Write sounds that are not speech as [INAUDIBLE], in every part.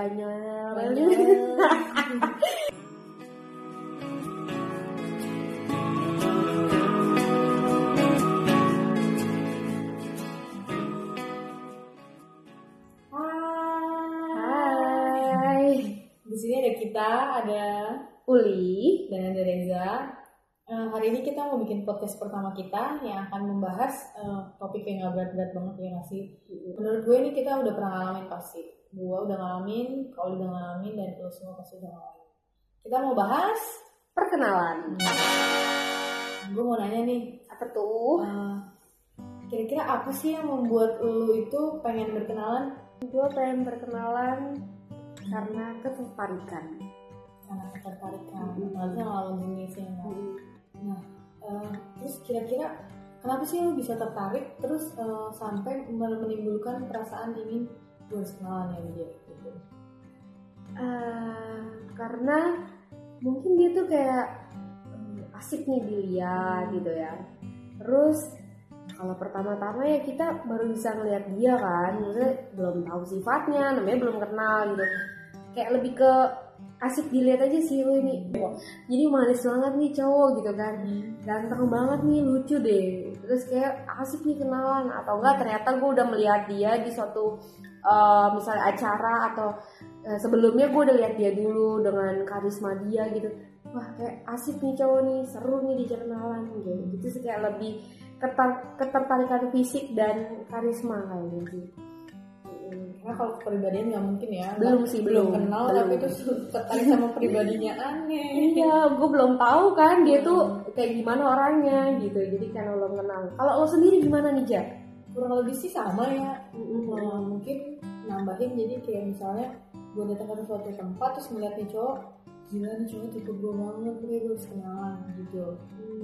Hai Di sini ada kita, ada Uli dan ada Reza. Eh, hari ini kita mau bikin podcast pertama kita yang akan membahas eh, topik yang gak berat-berat banget ya nggak sih. Menurut gue ini kita udah pernah ngalamin pasti. Gue udah ngalamin, kau udah ngalamin, dan lo semua pasti udah ngalamin. Kita mau bahas, perkenalan. Gue mau nanya nih, apa tuh? Eh, kira-kira apa sih yang membuat lo itu pengen berkenalan? Gue pengen berkenalan karena ketertarikan. Karena ketertarikan, harusnya ngalamin dunia sih enggak. Nah, eh, terus kira-kira kenapa sih lo bisa tertarik terus eh, sampai menimbulkan perasaan ingin gue harus kenalan ya dia gitu. Eh, karena mungkin dia tuh kayak hmm, asik nih dilihat gitu ya. Terus kalau pertama-tama ya kita baru bisa ngeliat dia kan maksudnya belum tahu sifatnya namanya belum kenal gitu. Kayak lebih ke asik dilihat aja sih lu ini jadi manis banget nih cowok gitu kan. Ganteng banget nih lucu deh. Terus kayak asik nih kenalan atau enggak ternyata gue udah melihat dia di suatu eh, misalnya acara atau eh, sebelumnya gue udah lihat dia dulu dengan karisma dia gitu wah kayak asik nih cowok nih seru nih di kenalan gitu gitu sih kayak lebih keter- ketertarikan fisik dan karisma kayaknya sih Mm. Karena kalau kepribadian nggak mungkin ya. Belum sih, belum. kenal Belum. tapi terus [LAUGHS] tertarik sama pribadinya aneh. Iya, gue belum tahu kan dia tuh kayak gimana orangnya gitu. Jadi kan belum kenal. Kalau lo sendiri gimana nih Jack? Kurang lebih sih sama ya. Mungkin nambahin jadi kayak misalnya gue datang ke suatu tempat terus melihat nih cowok gila nih cowok tipe gue banget gue harus kenalan gitu.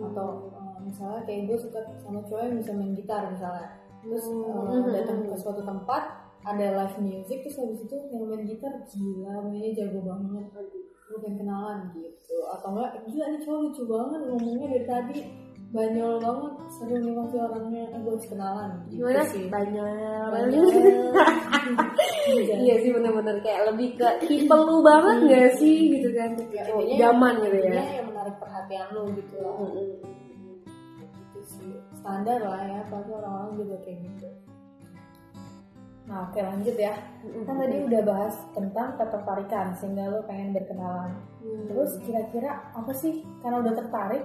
Atau uh, misalnya kayak gue suka sama cowok yang bisa main gitar misalnya. Terus uh, Hmm. datang ke suatu tempat ada live music terus habis itu yang main gitar gila mainnya jago banget gue pengen kenalan gitu. Atau enggak gila nih cowok lucu banget ngomongnya dari tadi banyol banget seru nih masih orangnya eh, gue harus kenalan. Gitu Gimana? sih. Banyak. Banyol. Iya. Sih bener-bener. Kayak lebih ke tipe lu banget gak sih? Gitu kan? Ya, Oh, zaman gitu ya. yang menarik perhatian lo gitu lah gitu sih. Standar lah ya pasti orang-orang juga kayak gitu. Nah oke lanjut ya. Kan tadi udah bahas tentang ketertarikan sehingga lo pengen berkenalan. Terus kira-kira apa sih? Karena udah tertarik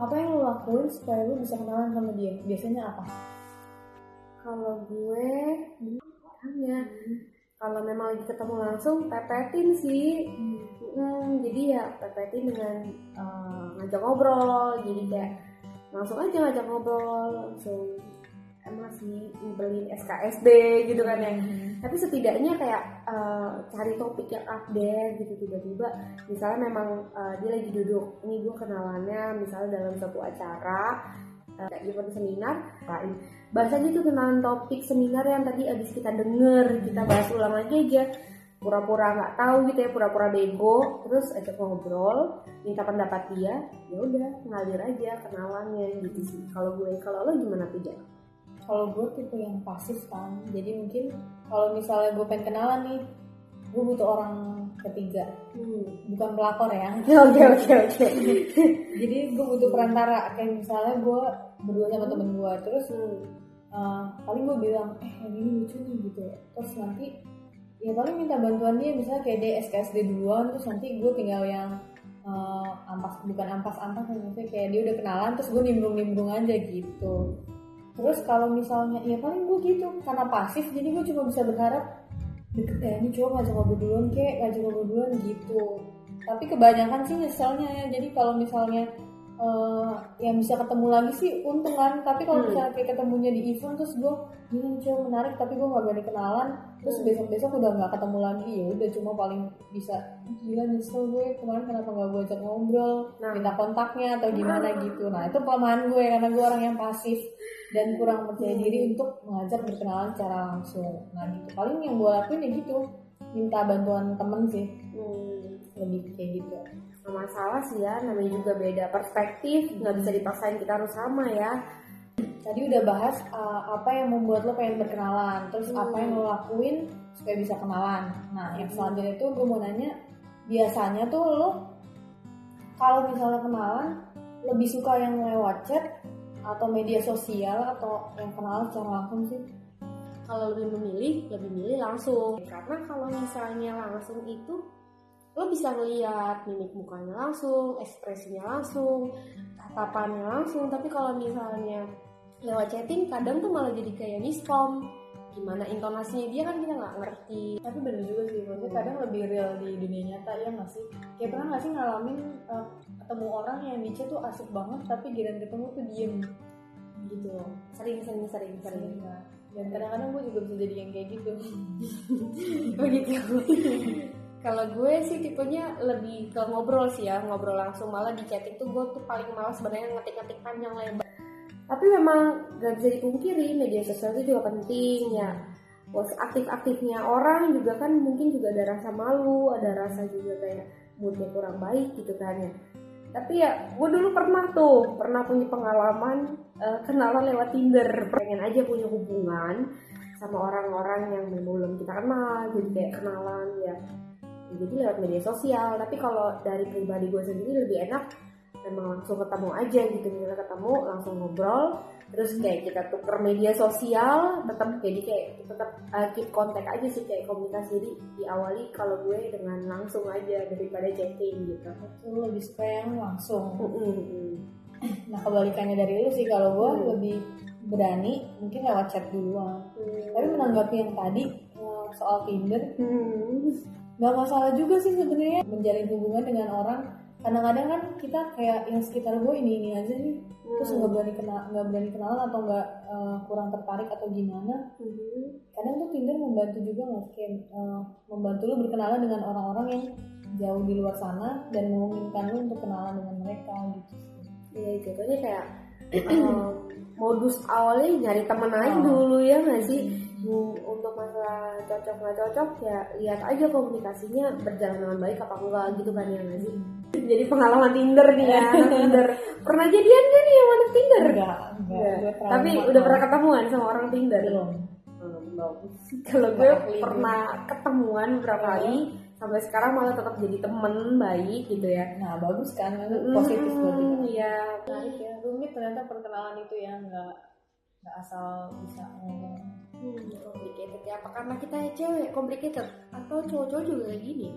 apa yang lo lakuin supaya lo bisa kenalan sama dia biasanya apa Kalau gue orangnya kalau memang lagi ketemu langsung pepetin sih. Mm, jadi ya pepetin dengan eh, ngajak ngobrol. Jadi kayak langsung aja ngajak ngobrol langsung emang sih nyebelin SKSD gitu kan ya. Tapi setidaknya kayak eh, cari topik yang update gitu tiba-tiba misalnya memang eh, dia lagi duduk ini gue kenalannya misalnya dalam satu acara eh, kayak event seminar lain bahas aja tuh tentang topik seminar yang tadi abis kita denger kita bahas ulang lagi aja. Pura-pura nggak tahu gitu ya pura-pura bego terus ajak ngobrol minta pendapat dia ya udah ngalir aja kenalannya gitu sih. Kalau gue kalau lo gimana tuh? Kalau gue tipe yang pasif kan jadi mungkin kalau misalnya gue pengen kenalan nih gue butuh orang ketiga. Bukan pelakor ya. [LAUGHS] Oke oke oke. [LAUGHS] Jadi gue butuh perantara. Kayak misalnya gue berdua sama temen gue terus uh, paling gue bilang eh yang ini lucu nih gitu terus nanti ya paling minta bantuan dia misalnya kayak dia SKSD duluan terus nanti gue tinggal yang uh, ampas bukan ampas ampas maksudnya kayak dia udah kenalan terus gue nimbrung nimbrung aja gitu terus kalau misalnya ya paling gue gitu karena pasif jadi gue cuma bisa berharap deket ya ini cowok ngajak ngobrol duluan kek ngajak ngobrol duluan gitu. Tapi kebanyakan sih nyeselnya ya jadi kalau misalnya eh, yang bisa ketemu lagi sih untung kan. Tapi kalau Hmm. misalnya kayak ketemunya di event terus gue ini nih cowok menarik tapi gue nggak berani kenalan. Terus Hmm. besok besok udah nggak ketemu lagi. Ya udah cuma paling bisa gila nyesel gue kemarin kenapa nggak gue ajak ngobrol? Nah. minta kontaknya atau gimana gitu. Nah itu kelemahan gue karena gue orang yang pasif dan kurang percaya diri untuk mengajak berkenalan secara langsung. Nah gitu. Paling yang gue lakuin ya gitu minta bantuan temen sih. Hmm, lebih kayak gitu masalah sih ya namanya juga beda perspektif nggak bisa dipaksain kita harus sama ya tadi udah bahas uh, apa yang membuat lo pengen berkenalan, terus Hmm. apa yang lo lakuin supaya bisa kenalan. Nah, yang selanjutnya itu gue mau nanya, biasanya tuh lo kalau misalnya kenalan lebih suka yang lewat chat atau media sosial atau yang kenalan secara langsung sih? kalau lebih memilih lebih milih langsung karena kalau misalnya langsung itu lo bisa ngeliat mimik mukanya langsung ekspresinya langsung tatapannya langsung tapi kalau misalnya lewat chatting kadang tuh malah jadi kayak miskom gimana intonasinya dia kan kita nggak ngerti Tapi bener juga sih, maksudnya kadang lebih real di dunia nyata ya nggak sih? Kayak pernah nggak sih ngalamin uh, ketemu orang yang di chat tuh asik banget, tapi giliran ketemu tuh diem gitu loh. sering sering sering sering Sering. Dan kadang-kadang gue juga bisa jadi yang kayak gitu. begitu [LAUGHS] [LAUGHS] kalau gue sih tipenya lebih ke ngobrol sih ya ngobrol langsung. Malah di chatting tuh gue tuh paling malas sebenarnya ngetik-ngetik panjang lebar. Tapi memang gak bisa dipungkiri media sosial itu juga penting ya. Bos aktif-aktifnya orang juga kan mungkin juga ada rasa malu ada rasa juga kayak moodnya kurang baik gitu kan ya. Tapi ya gue dulu pernah tuh pernah punya pengalaman eh, kenalan lewat Tinder. Pengen aja punya hubungan sama orang-orang yang belum kita kenal jadi kayak kenalan ya jadi lewat media sosial tapi kalau dari pribadi gue sendiri lebih enak memang langsung ketemu aja gitu misalnya ketemu langsung ngobrol terus kayak kita tuker media sosial tetap jadi kayak tetap uh, keep kontak aja sih kayak komunikasi jadi diawali kalau gue dengan langsung aja daripada chatting gitu Lo lebih suka yang langsung. [CLEARS THROAT] Nah kebalikannya dari lu sih, kalau gue Hmm. lebih berani mungkin lewat chat duluan. Tapi menanggapi yang tadi eh, soal Tinder, Hmm. Nggak masalah juga sih sebenarnya menjalin hubungan dengan orang. Kadang-kadang kan kita kayak yang sekitar gue ini ini aja nih. Terus nggak berani kenal nggak berani kenalan atau nggak eh, kurang tertarik atau gimana. Mhm. kadang tuh Tinder membantu juga nggak? Eh, membantu lu berkenalan dengan orang-orang yang jauh di luar sana dan memungkinkan lu untuk kenalan dengan mereka gitu. Iya jatuhnya kayak um, [CLEARS THROAT] modus awalnya nyari temen aja Oh. dulu ya nggak sih? Hmm, untuk masalah cocok nggak cocok ya lihat aja komunikasinya berjalan dengan baik apa enggak gitu kan ya nggak sih? Jadi pengalaman Tinder nih ya [LAUGHS] Tinder. Pernah jadian gak nih sama anak Tinder? Enggak enggak Enggak. tapi udah pernah ketemuan sama orang Tinder? Belum. Belum kalau gue pernah ketemuan beberapa kali sampai sekarang malah tetap jadi temen baik gitu ya nah bagus kan positif berarti Hmm, kan? Iya. menarik ya rumit ternyata perkenalan itu ya nggak nggak asal bisa ngomong Hmm, complicated ya. Apa karena kita cewek complicated atau cowok-cowok juga kayak gini?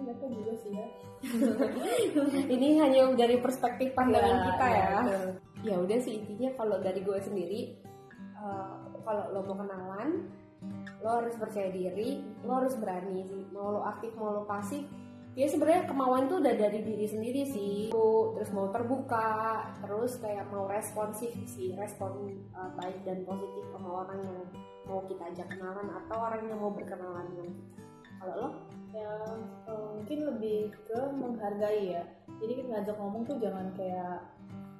mereka juga sih ya [LAUGHS] Ini hanya dari perspektif pandangan Ya, kita ya, ya. Ya udah sih intinya kalau dari gue sendiri, eh, kalau lo mau kenalan, lo harus percaya diri, lo harus berani sih. Mau lo aktif mau lo pasif, ya sebenarnya kemauan tuh udah dari diri sendiri sih. Lo terus mau terbuka, terus kayak mau responsif sih, respon eh, baik dan positif sama orang yang mau kita ajak kenalan atau orang yang mau berkenalan dengan kita. Kalau lo? ya mungkin lebih ke menghargai ya jadi kita ngajak ngomong tuh jangan kayak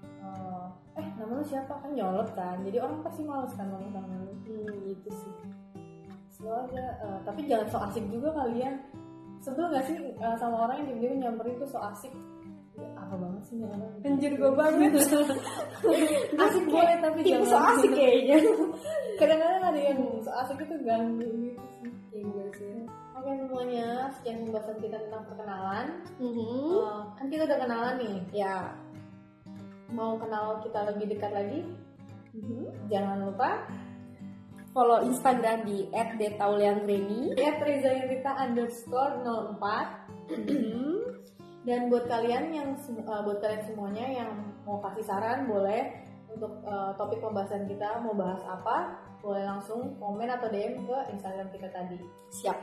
eh, eh nama lu siapa kan nyolot kan jadi orang pasti males kan ngomong sama lu Hmm, gitu sih. Slow aja eh, tapi jangan so asik juga kalian sebel gak sih eh, sama orang yang tiba-tiba nyamperin tuh so asik Ya, apa banget sih orang Anjir gue banget. [LAUGHS] asik boleh tapi Tipe so jangan asik kayaknya. [LAUGHS] kadang-kadang ada yang so asik itu ganggu gitu sih Iya sih. oke semuanya sekian pembahasan kita tentang perkenalan Mhm. Eh, kan kita udah kenalan nih Ya. mau kenal kita lebih dekat lagi Mhm. jangan lupa Follow Instagram di @detauliangreni. underscore 04 [CLEARS THROAT] dan buat kalian yang eh, buat kalian semuanya yang mau kasih saran boleh untuk eh, topik pembahasan kita mau bahas apa boleh langsung komen atau DM ke Instagram kita tadi Siap.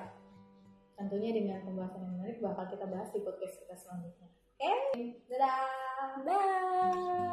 tentunya dengan pembahasan yang menarik bakal kita bahas di podcast kita selanjutnya oke dadah Bye.